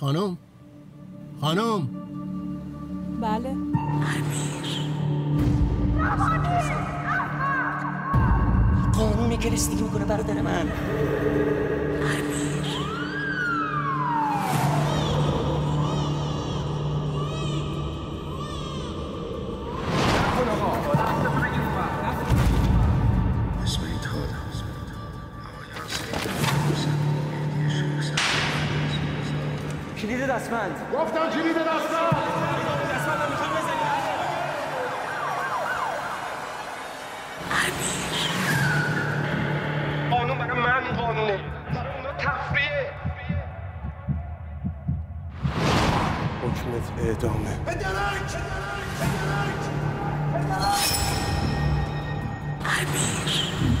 خانم. خانم. بله. امیر. قانونی که رسیدگی می‌کنه برادر من. دستمند. گفتم کلید دستمند. قانون برای من قانونه. برای اونا تفریه حکمت اعدامه. به درک این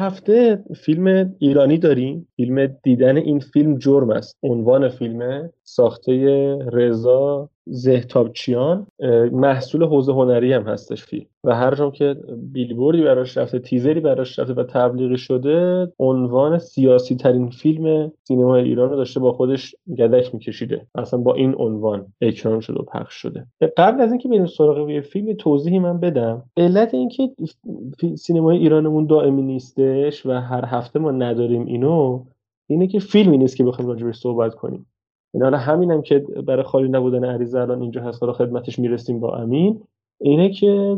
هفته فیلم ایرانی داریم. فیلم دیدن این فیلم جرم است. عنوان فیلم ساخته رضا زهتابچیان محصول حوزه هنری هم هستش فیلم و هر جام که بیلبوردی براش رفته تیزری براش رفته و تبلیغی شده عنوان سیاسی ترین فیلم سینما ایران رو داشته با خودش گدک میکشیده. اصلا با این عنوان اکران شده و پخش شده. قبل از اینکه بریم سراغ فیلم توضیحی من بدم. علت اینکه سینمای ایرانمون دائمی نیستش و هر هفته ما نداریم اینو اینه که فیلمی نیست که بخوایم راجبش صحبت کنیم. حالا همینم که برای خالی نبودن عریضه الان اینجا هست حالا خدمتش می‌رسیم با امین اینه که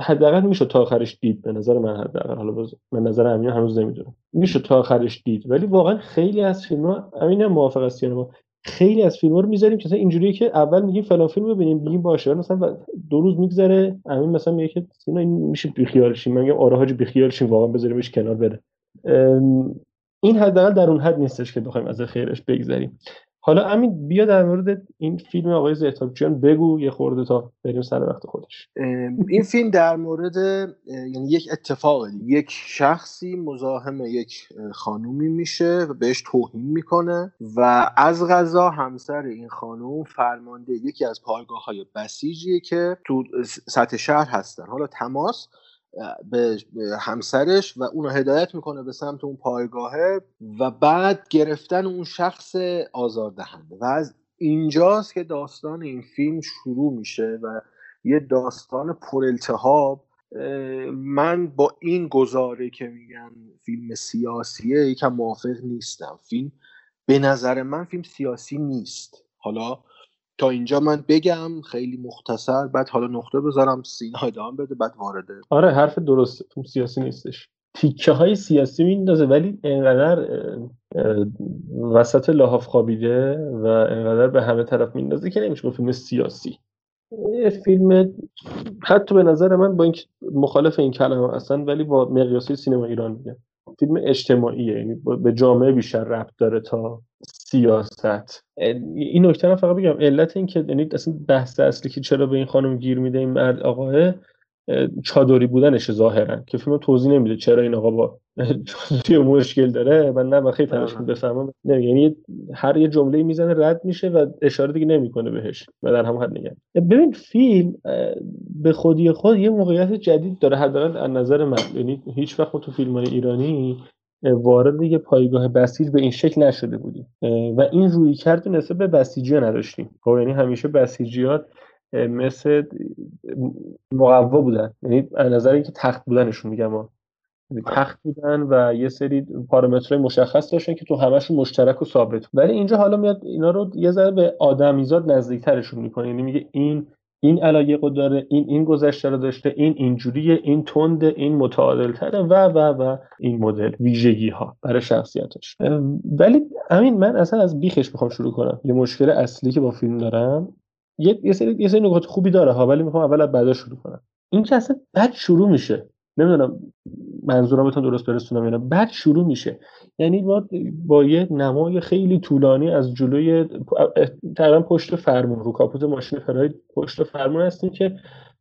حداقل میشه تا آخرش دید به نظر من حداقل. حالا باز من نظر امین هنوز نمی‌دونم. میشه تا آخرش دید. ولی واقعا خیلی از فیلم ها امین موافق است ما خیلی از فیلم ها رو می‌ذاریم که مثلا اینجوریه که اول میگیم فلان فیلم ببینیم میگیم باشه. مثلا دو روز میگذره امین مثلا میگه که سینا این میشه بیخیال شیم من میگم آره حاجی بیخیال شیم واقعا بذاریمش کنار بره. این حداقل در اون حد نیستش که بخوایم از خیرش بگذریم. حالا امین بیا در مورد این فیلم آقای زهتابچیان بگو یه خورده تا بریم سر وقت خودش. این فیلم در مورد یعنی یک اتفاق یک شخصی مزاحم یک خانومی میشه و بهش توهین می‌کنه و از غذا همسر این خانوم فرمانده یکی از پایگاه های بسیجیه که تو سطح شهر هستن. حالا تماس به همسرش و اونو هدایت می‌کنه به سمت اون پایگاهه و بعد گرفتن اون شخص آزاردهنده. و از اینجاست که داستان این فیلم شروع میشه و یه داستان پرالتهاب من با این گزاره که میگن فیلم سیاسیه یکم موافق نیستم. فیلم به نظر من فیلم سیاسی نیست. حالا تا اینجا من بگم خیلی مختصر. بعد حالا نقطه بذارم سینا ادامه بده بعد وارده آره حرف فیلم سیاسی نیستش. تیکه های سیاسی میندازه ولی انقدر وسط لحاف خوابیده و انقدر به همه طرف میندازه که نمیشه فیلم سیاسی. فیلم حتی به نظر من با این مخالف این کلمه اصلا ولی با مقیاسی سینما ایران میگم فیلم اجتماعیه یعنی به جامعه بیشتر ربط داره تا سیاست. این نکته رو فقط بگم علت این که یعنی اصلا بحث اصلی که چرا به این خانم گیر میده این مرد آقاه اه، چادری بودنش ظاهرا که فیلم توضیح نمیده چرا این آقا با چادری مشکل داره من نه من خیلی تلاش آره. بفهمم نه یعنی هر یه جمله می‌زنه رد میشه و اشاره دیگه نمی‌کنه بهش و در همون حد نگم ببین فیلم به خودی خود یه موقعیت جدید داره. حداقل از نظر من یعنی هیچ وقت تو فیلم های ایرانی وارد یه پایگاه بسیج به این شکل نشده بودیم. و این روی کرد نسبت به بسیجی نداشتیم. خب یعنی همیشه بسیجیات مثل مقوا بودن. یعنی از نظر اینکه تخت بودنشون میگم. یعنی تخت بودن و یه سری پارامترهای مشخص داشتن که تو همشون مشترک و ثابت بود. ولی اینجا حالا میاد اینا رو یه ذره به آدمیزاد نزدیکترشون می‌کنه. یعنی میگه این این علایق داره این این گذشته رو داشته این اینجوریه این تنده این متعادل تره و و و این مدل ویژگی ها برای شخصیتش. ولی همین من اصلا از بیخش می‌خوام شروع کنم. یه مشکل اصلی که با فیلم دارم یه یه سری یه سری نکات خوبی داره ها ولی می‌خوام اول از بعدا شروع کنم. این که اصلا بد شروع میشه. نمی‌دونم منظورمتون درست برسونم نه. بد شروع میشه. یعنی ما با یه نمای خیلی طولانی از جلوی تقریبا پشت فرمون رو کاپوت ماشین پراید پشت فرمون هستیم که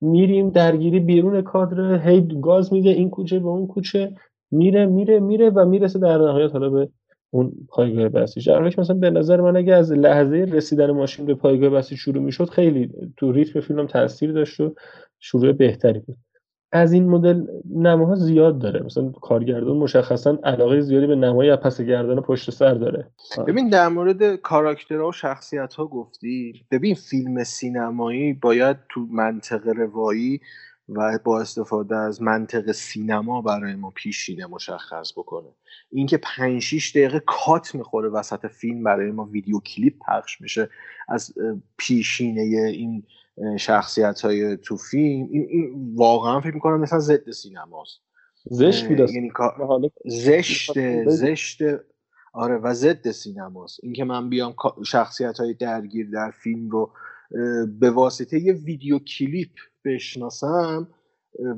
میریم درگیری بیرون کادر هی گاز میده این کوچه به اون کوچه میره میره میره و می‌رسه در نهایت حالا به اون پایگاه بسیج. در مثلا به نظر من اگه از لحظه رسیدن ماشین به پایگاه بسیج شروع می‌شد خیلی تو ریتم فیلم تاثیر داشت و شروع بهتری بود. از این مدل نماها زیاد داره. مثلا کارگردان مشخصا علاقه زیادی به نمای پس گردن پشت سر داره. ببین در مورد کاراکترها و شخصیت ها گفتی. ببین فیلم سینمایی باید تو منطق روایی و با استفاده از منطق سینما برای ما پیشینه مشخص بکنه. اینکه 5 6 دقیقه کات می‌خوره وسط فیلم برای ما ویدیو کلیپ پخش میشه از پیشینه این شخصیت های تو فیلم این, این واقعا فکر می‌کنم مثلا ضد سینماست. زشت بود یعنی زشت زشت آره و ضد سینماست. اینکه من بیام شخصیت های درگیر در فیلم رو به واسطه یه ویدیو کلیپ بشناسم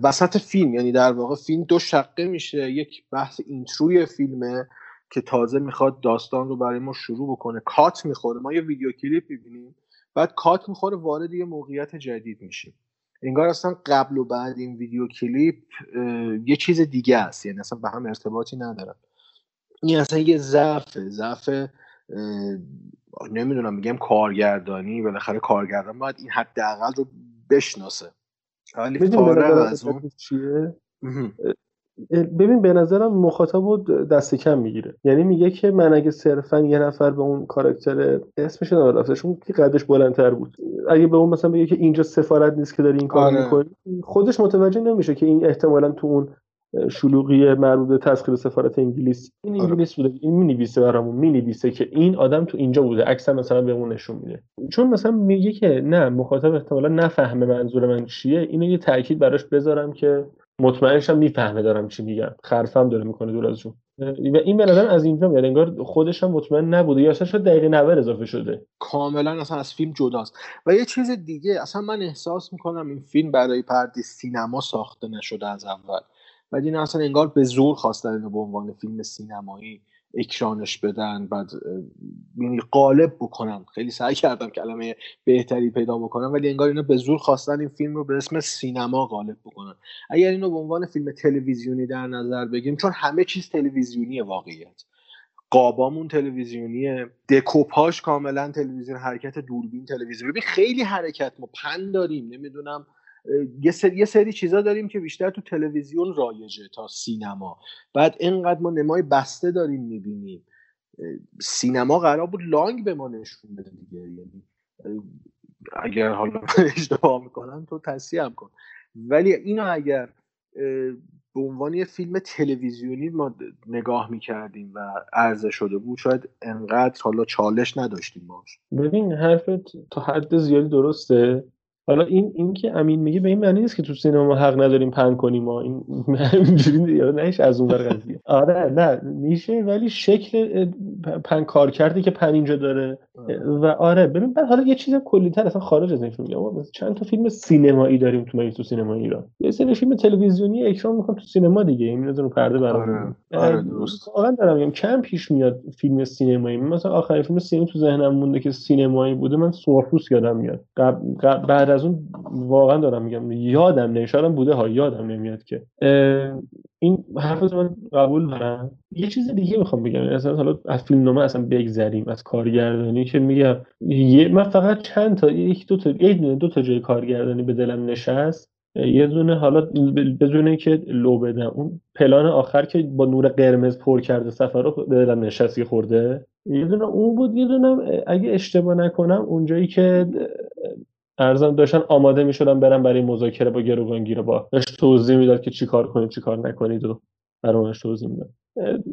وسط فیلم یعنی در واقع فیلم دو شقه میشه یک بحث اینتروی فیلمه که تازه می‌خواد داستان رو برای ما شروع بکنه. کات می‌خوره ما یه ویدیو کلیپ می‌بینیم بعد کات می‌خوره وارد یه موقعیت جدید میشیم. انگار اصلا قبل و بعد این ویدیو کلیپ یه چیز دیگه است یعنی اصلا به هم ارتباطی ندارن. این اصلا یه ضعف ضعف نمی‌دونم میگم کارگردانی بالاخره کارگردان باید این حداقل رو بشناسه. ولی فارغ از اون چیه؟ ببین به نظرم مخاطب رو دست کم می‌گیره. یعنی میگه که من اگه صرفا یه نفر به اون کاراکتر اسمش نمی‌دونم رفتش اون که قدش بلندتر بود. اگه به اون مثلا بگه که اینجا سفارت نیست که داری این کار آره. می‌کنی خودش متوجه نمیشه که این احتمالا تو اون شلوغی مربوط به تسخیر سفارت انگلیس. این آره. انگلیس بوده این می‌نویسه برامون می‌نویسه که این آدم تو اینجا بوده. عکس مثلا بهمون نشون میده. چون مثلا میگه که نه مخاطب احتمالا نفهمه منظور من چیه. اینو یه تاکید براش بذارم که مطمئنشم می‌فهمه دارم چی میگم. خرفم داره می‌کنه دور ازشون و این به نظر از اینجا میاد. انگار خودش هم مطمئن نبوده یا اصلا شاید دقیقه 90 اضافه شده. کاملا اصلا از فیلم جداست. و یه چیز دیگه اصلا من احساس می‌کنم این فیلم برای پردی سینما ساخته نشده از اول. و این اصلا انگار به زور خواستن اینو به عنوان فیلم سینمایی اکرانش بدن. بعد یعنی قالب بکنن. خیلی سعی کردم کلمه بهتری پیدا بکنم ولی انگار اینو به زور خواستن این فیلم رو به اسم سینما غالب بکنن. اگر اینو به عنوان فیلم تلویزیونی در نظر بگیریم چون همه چیز تلویزیونی واقعیت. قابامون تلویزیونیه. دکوپاش کاملا تلویزیون حرکت دوربین تلویزیونی. خیلی حرکت ما پن داریم. نمی‌دونم یه سری, یه سری چیزا داریم که بیشتر تو تلویزیون رایجه تا سینما. بعد اینقدر ما نمای بسته داریم می‌بینیم. سینما قرار بود لانگ به ما نشون بده دیگه. یعنی اگر حالا اشتباه می‌کنم تو تصحیح هم کن. ولی اینو اگر به عنوان یه فیلم تلویزیونی ما نگاه می‌کردیم و عرضه شده بود شاید انقدر حالا چالش نداشتیم باش. ببین حرفت تا حد زیادی درسته. حالا این این که امین میگه به این معنی نیست که تو سینما حق نداریم پن کنیم ما. این اینجوری نهش از اون قضیه. آره نه. میشه ولی شکل پن کار کردی که پن اینجا داره. و آره ببین بعد حالا یه چیز کلیتر اصلا خارج از این فیلم. میگم چند تا فیلم سینمایی داریم تو تو سینما ایران؟ یه سری فیلم تلویزیونی اکران می‌کنم تو سینما دیگه. این رو پرده برام آره, آره درست. واقعا دارم میگم کم پیش میاد فیلم سینمایی. مثلا آخرین فیلم سینمایی تو ذهنم مونده که سینمایی بوده من سرخپوست یادم میاد. بعد از اون واقعا دارم میگم یادم نمیاد بوده ها یادم نمیاد که. این حرف من قبول دارم. یه چیز دیگه می‌خوام بگم اصلا حالا از فیلم نامه اصلا بگذریم از کارگردانی که میگم. یه من فقط چند تا یک دو تا یک دو تا جای کارگردانی به دلم نشست. یه دونه حالا بدونه که لو بدم. اون پلان آخر که با نور قرمز پر کرده سفر رو به دلم نشستی خورده. یه دونه اون بود یه دونه اگه اشتباه نکنم اونجایی که ارزم داشتن آماده می‌شدن برن برای مذاکره با گروگانگیر با. داشت توضیح می‌داد که چیکار کنید چیکار نکنید و برامش توضیح می‌داد.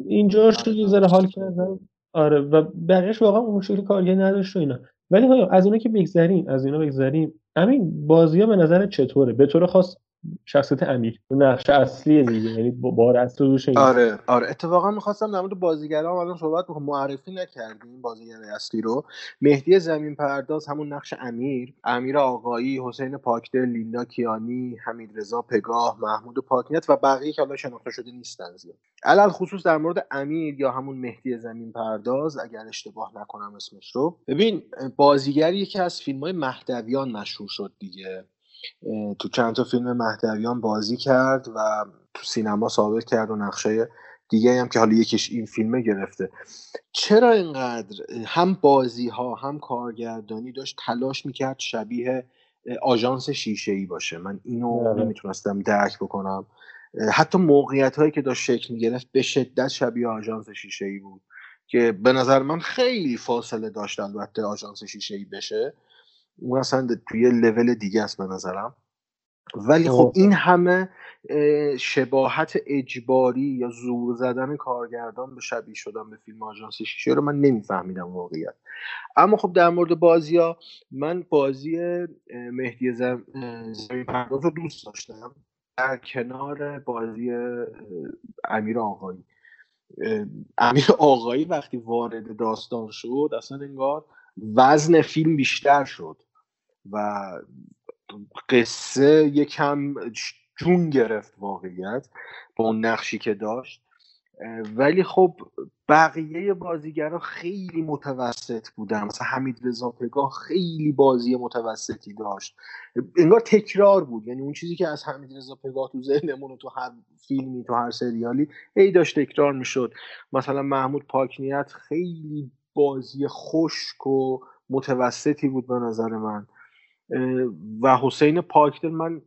اینجا شد یه ذره حال کردم. آره و بقیهش واقعا اون شکلی کارگری نداشت و اینا. ولی از اینا که بگذریم از اینا بگذریم. همین بازی ها به نظر چطوره؟ به طور خاص شخصیت امیر. نقش اصلی دیگه یعنی بار اصلی روش آره آره. اتفاقا می‌خواستم در مورد بازیگرا الان صحبت بکنم. معرفی نکردیم بازیگر اصلی رو. مهدی زمین پرداز همون نقش امیر. امیر آقایی حسین پاکدل لیندا کیانی حمید رضا پگاه محمود پاکنیت و بقیه که حالا شناخته شده نیستن زیاد. علل خصوص در مورد امیر یا همون مهدی زمین پرداز اگر اشتباه نکنم اسمش رو. ببین بازیگری که از فیلم های مهدویان مشهور شد دیگه. تو چند تا فیلم مهدویان بازی کرد و تو سینما ثابت کرد و نقشه دیگه هم که حالا یکیش این فیلمه گرفته. چرا اینقدر هم بازی ها هم کارگردانی داشت تلاش می‌کرد شبیه آژانس شیشه ای باشه؟ من اینو آره. نمی‌تونستم درک بکنم. حتی موقعیت هایی که داشت شکل می‌گرفت به شدت شبیه آژانس شیشه ای بود که به نظر من خیلی فاصله داشت البته آژانس شیشه ای بشه. اون اصلا توی لول دیگه است به نظرم. ولی خب این همه شباهت اجباری یا زور زدن کارگردان به شبیه شدن به فیلم آژانس شیشه رو من نمیفهمیدم واقعیت. اما خب در مورد بازی ها من بازی مهدی زمین پرداز رو دوست داشتم در کنار بازی امیر آقایی. امیر آقایی وقتی وارد داستان شد اصلا انگار وزن فیلم بیشتر شد. و قصه یکم جون گرفت واقعیت با اون نقشی که داشت. ولی خب بقیه بازیگرا خیلی متوسط بودن. مثلا حمید رضا پگاه خیلی بازی متوسطی داشت. انگار تکرار بود. یعنی اون چیزی که از حمید رضا پگاه تو ذهنمون تو هر فیلمی تو هر سریالی هی داشت تکرار می‌شد. مثلا محمود پاکنیت خیلی بازی خشک و متوسطی بود به نظر من. و حسین پاکدل من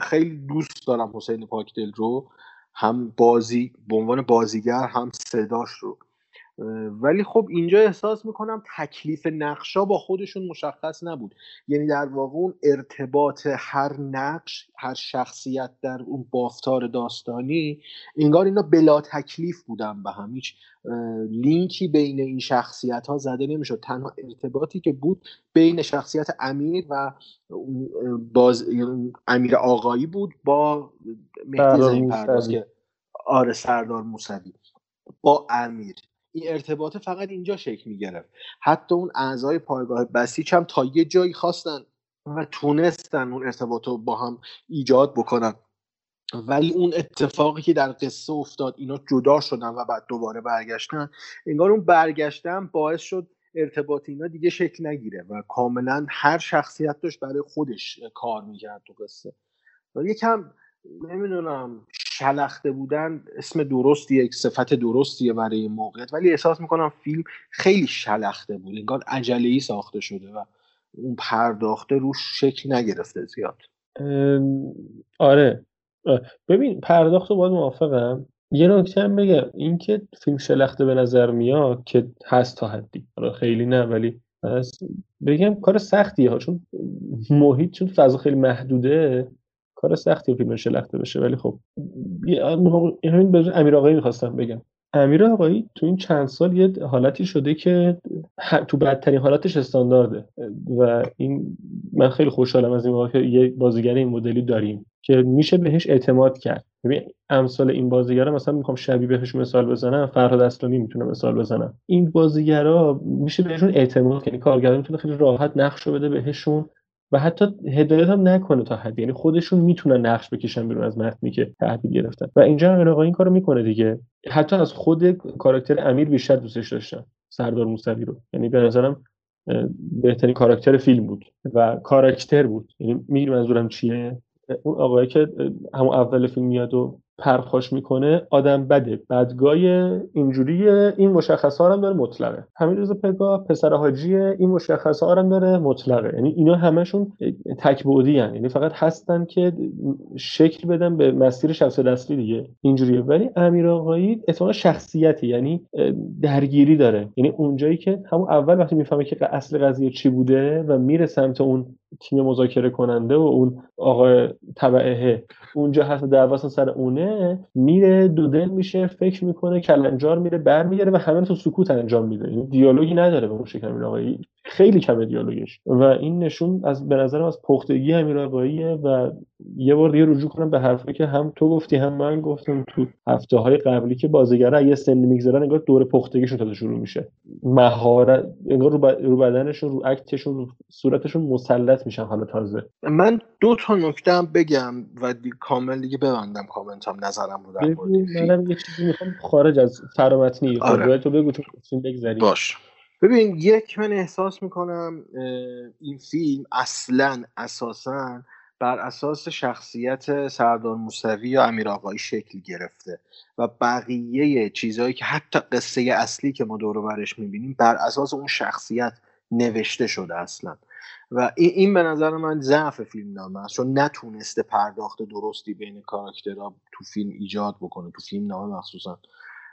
خیلی دوست دارم حسین پاکدل رو. هم بازی به عنوان بازیگر هم صداش رو. ولی خب اینجا احساس می‌کنم تکلیف نقشا با خودشون مشخص نبود. یعنی در واقع اون ارتباط هر نقش هر شخصیت در اون بافتار داستانی انگار اینا بلا تکلیف بودن به هم. هیچ لینکی بین این شخصیت ها زده نمی‌شد. تنها ارتباطی که بود بین شخصیت امیر و باز امیر آقایی بود با مهدی زین پرداز که آره سردار موسوی. با امیر. این ارتباط فقط اینجا شکل می‌گرفت. حتی اون اعضای پایگاه بسیج هم تا یه جایی خواستن و تونستن اون ارتباط رو با هم ایجاد بکنن. ولی اون اتفاقی که در قصه افتاد اینا جدا شدن و بعد دوباره برگشتن انگار اون برگشتن باعث شد ارتباط اینا دیگه شکل نگیره و کاملا هر شخصیت داشت برای خودش کار می‌کرد تو قصه. و یکم نمی‌دونم شلخته بودن اسم درستیه صفت درستیه برای این موقعیت. ولی احساس می‌کنم فیلم خیلی شلخته بود. انگار عجله ای ساخته شده و اون پرداخته روش شکل نگرفته زیاد. آره. ببین پرداخت رو باید موافقم. یه نکته هم بگم. اینکه فیلم شلخته به نظر میاد که هست تا حدی. خیلی نه ولی بگم کار سختیه ها چون محیط چون فضا خیلی محدوده. کار سختی فیلم شلخته بشه. ولی خب همین به امیر آقایی می‌خواستم بگم. امیر آقایی تو این چند سال یه حالتی شده که تو بدترین حالاتش استاندارده. و این من خیلی خوشحالم از این که یه بازیگر این مدلی داریم که میشه بهش اعتماد کرد. ببین امثال این بازیگرا مثلا می‌خوام شبیه بهش مثال بزنم فرهاد اصلانی می‌تونه مثال بزنم. این بازیگرا میشه بهشون اعتماد کنی کارگردان می‌تونه خیلی راحت نقش بده بهشون. و حتی هدایت هم نکنه تا حد. یعنی خودشون می‌تونن نقش بکشن بیرون از متنی که تحویل گرفتن. و اینجا آقا این کارو می‌کنه دیگه. حتی از خود کاراکتر امیر بیشتر دوستش داشتم سردار موسوی رو. یعنی به نظرم بهترین کاراکتر فیلم بود و کاراکتر بود. یعنی میگی منظورم چیه؟ اون آقایی که همون اول فیلم میاد و پرخاش می‌کنه آدم بده. بدگای اینجوری این مشخص ها هم داره مطلقه. همین روز پگاه پسر حاجی این مشخص ها هم داره مطلقه. یعنی اینا همشون تک بعدی یعنی فقط هستن که شکل بدن به مسیر شخص اصلی دیگه. اینجوریه. ولی امیر آقایی اتفاقا شخصیتی. یعنی درگیری داره. یعنی اونجایی که همون اول وقتی می‌فهمه که اصل قضیه چی بوده و میره سمت اون تیم مذاکره کننده و اون آقای تبعه اونجا هست دعواس سر اونه میره دودل میشه فکر می‌کنه کلنجار میره برمیگره و همه تو سکوت انجام میده. یعنی دیالوگی نداره به اون شکل امیر آقایی. خیلی کمه دیالوگش. و این نشون از به نظرم از پختگی امیر آقاییه و یه بار دیگه رجوع کنم به حرفی که هم تو گفتی هم من گفتم تو هفته های قبلی که بازیگرا یه سن میگذرن انگار دور پختگیشون تازه شروع میشه. مهارت انگار رو, بدنشون رو اکتشون رو صورتشون مسلط میشن حالا تازه. من دو تا نکته بگم و دی... کامل دیگه ببندم کامنتام نظرم رو در منم یه چیزی می‌خوام خارج از فرامتنی آره. تو بگو تو بگذری باش. ببین یک من احساس می‌کنم این فیلم اصلا اساسا بر اساس شخصیت سردار موسوی یا امیر آقایی شکل گرفته و بقیه چیزهایی که حتی قصه اصلی که ما دور برش می‌بینیم بر اساس اون شخصیت نوشته شده اصلا. و این, به نظر من ضعف فیلم نامه است. چون نتونسته پرداخت درستی بین کاراکترها تو فیلم ایجاد بکنه. تو فیلم نامه مخصوصا.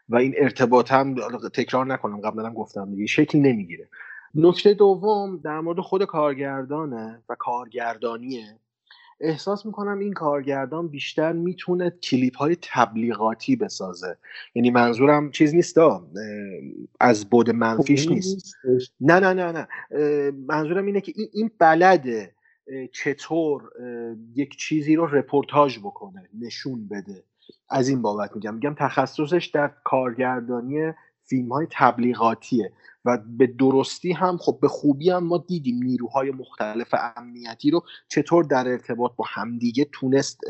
و این ارتباط هم تکرار نکنم قبلا هم گفتم دیگه شکل نمی‌گیره. نکته دوم در مورد خود کارگردانه و کارگردانیه. احساس می‌کنم این کارگردان بیشتر می‌تونه کلیپ های تبلیغاتی بسازه. یعنی منظورم چیز نیست از بود منفیش نیست. نه نه نه نه. منظورم اینه که این بلده چطور یک چیزی رو رپورتاج بکنه نشون بده. از این بابت میگم. میگم تخصصش در کارگردانی فیلم های تبلیغاتیه و به درستی هم خب به خوبی هم ما دیدیم نیروهای مختلف امنیتی رو چطور در ارتباط با همدیگه تونست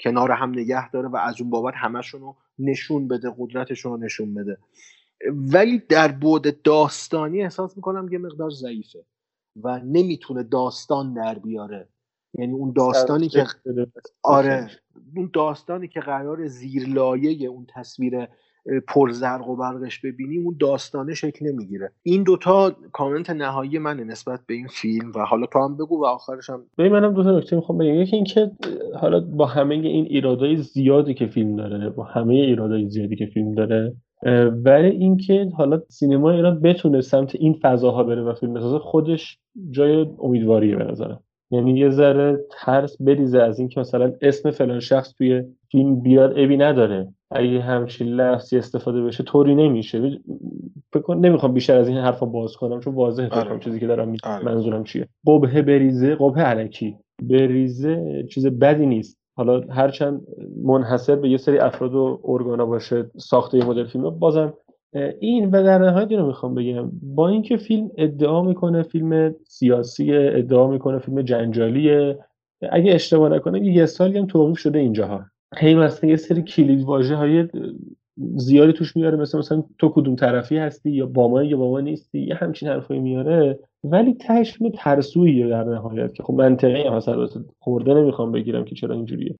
کنار هم نگه داره و از اون بابت همشون رو نشون بده قدرتشون رو نشون بده. ولی در بود داستانی احساس می‌کنم یه مقدار ضعیفه و نمی‌تونه داستان در بیاره. یعنی اون داستانی که آره اون داستانی که قرار زیر لایه اون تصویر پرزرق و برقش ببینیم اون داستانه شکل نمی‌گیره. این دوتا کامنت نهایی منه نسبت به این فیلم و حالا تو هم بگو و آخرش هم ببین منم دو تا نکته می‌خوام بگم. یکی اینکه حالا با همه این ایرادای زیادی که فیلم داره با همه ایرادای زیادی که فیلم داره ولی اینکه حالا سینما ایران بتونه سمت این فضاها بره و فیلم بسازه خودش جای امیدواریه به نظرم. یعنی یه ذره ترس بریزه از اینکه مثلا اسم فلان شخص توی فیلم بیاد ابی نداره. اگه همچین لفظی استفاده بشه طوری نمیشه. فکر نمی‌خوام بیشتر از این حرفا باز کنم چون واضحه آره. چیزی که دارم آره. منظورم چیه. قبه بریزه قبه علکی. بریزه چیز بدی نیست. حالا هرچند منحصر به یه سری افراد و ارگانا باشه ساخته مدل فیلم بازم این و در نهایت رو می‌خوام بگم. با اینکه فیلم ادعا می‌کنه فیلم سیاسی ادعا می‌کنه فیلم جنجالیه اگه اشتباه نکنم یه سالی هم توقیف شده اینجاها هی مثلا یه سری کلید واژه های زیادی توش میاره مثل مثلا تو کدوم طرفی هستی یا با ما یا با ما نیستی یه همچین حرفایی میاره. ولی تهش می ترسویه در نهایت که خب منطقی هم هست خورده نمی‌خوام بگیرم که چرا اینجوریه.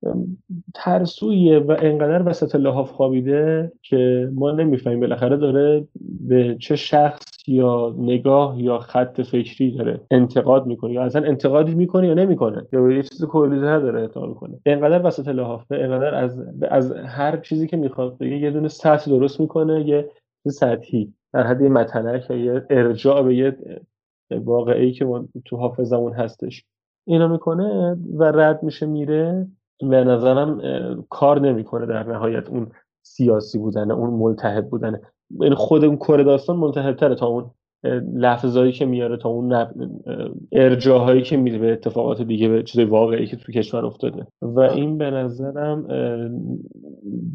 ترسویه و انقدر وسط لحاف خوابیده که ما نمی‌فهمیم بالاخره داره به چه شخص یا نگاه یا خط فکری داره انتقاد می‌کنه یا اصلا انتقادی می‌کنه یا نمی‌کنه. یا یه چیز کلیتر داره ادعا می‌کنه. انقدر وسط لحافه انقدر از از هر چیزی که می‌خواد بگه یه دونه سطح درست می‌کنه یه سطحی در حد یه متنک یا یه ارجاع به یه واقعی که تو حافظمون هستش. اینا می‌کنه و رد میشه میره. به نظرم کار نمی‌کنه در نهایت اون سیاسی بودنه اون ملتحد بودنه این خود اون کره داستان ملتحدتره تا اون لفظایی که میاره تا اون ارجاهایی که میده به اتفاقات دیگه به چیزای واقعی که تو کشور افتاده. و این به نظرم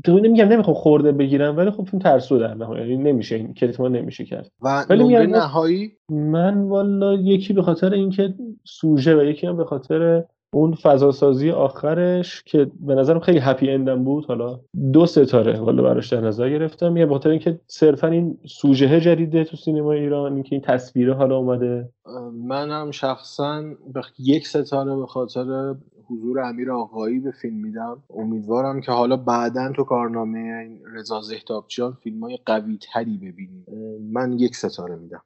تو نمیگم نمی‌خوام خورده بگیرم ولی خب فیلم ترسو در نهایت یعنی نمیشه این کریتما نمیشه کرد. و ولی نهایی؟ من والا یکی به خاطر اینکه سوژه و یکی هم به خاطر اون فضاسازی آخرش که به نظرم خیلی هپی اندم بود حالا دو ستاره والا براش در نظر گرفتم. یه بخاطر اینکه صرفا این سوژه جدیده تو سینما ایران اینکه این تصویره حالا اومده. منم شخصا یک ستاره به خاطر حضور امیر آقایی به فیلم میدم. امیدوارم که حالا بعدا تو کارنامه رضا زهتابچیان فیلم های قوی تری ببینیم من یک ستاره میدم.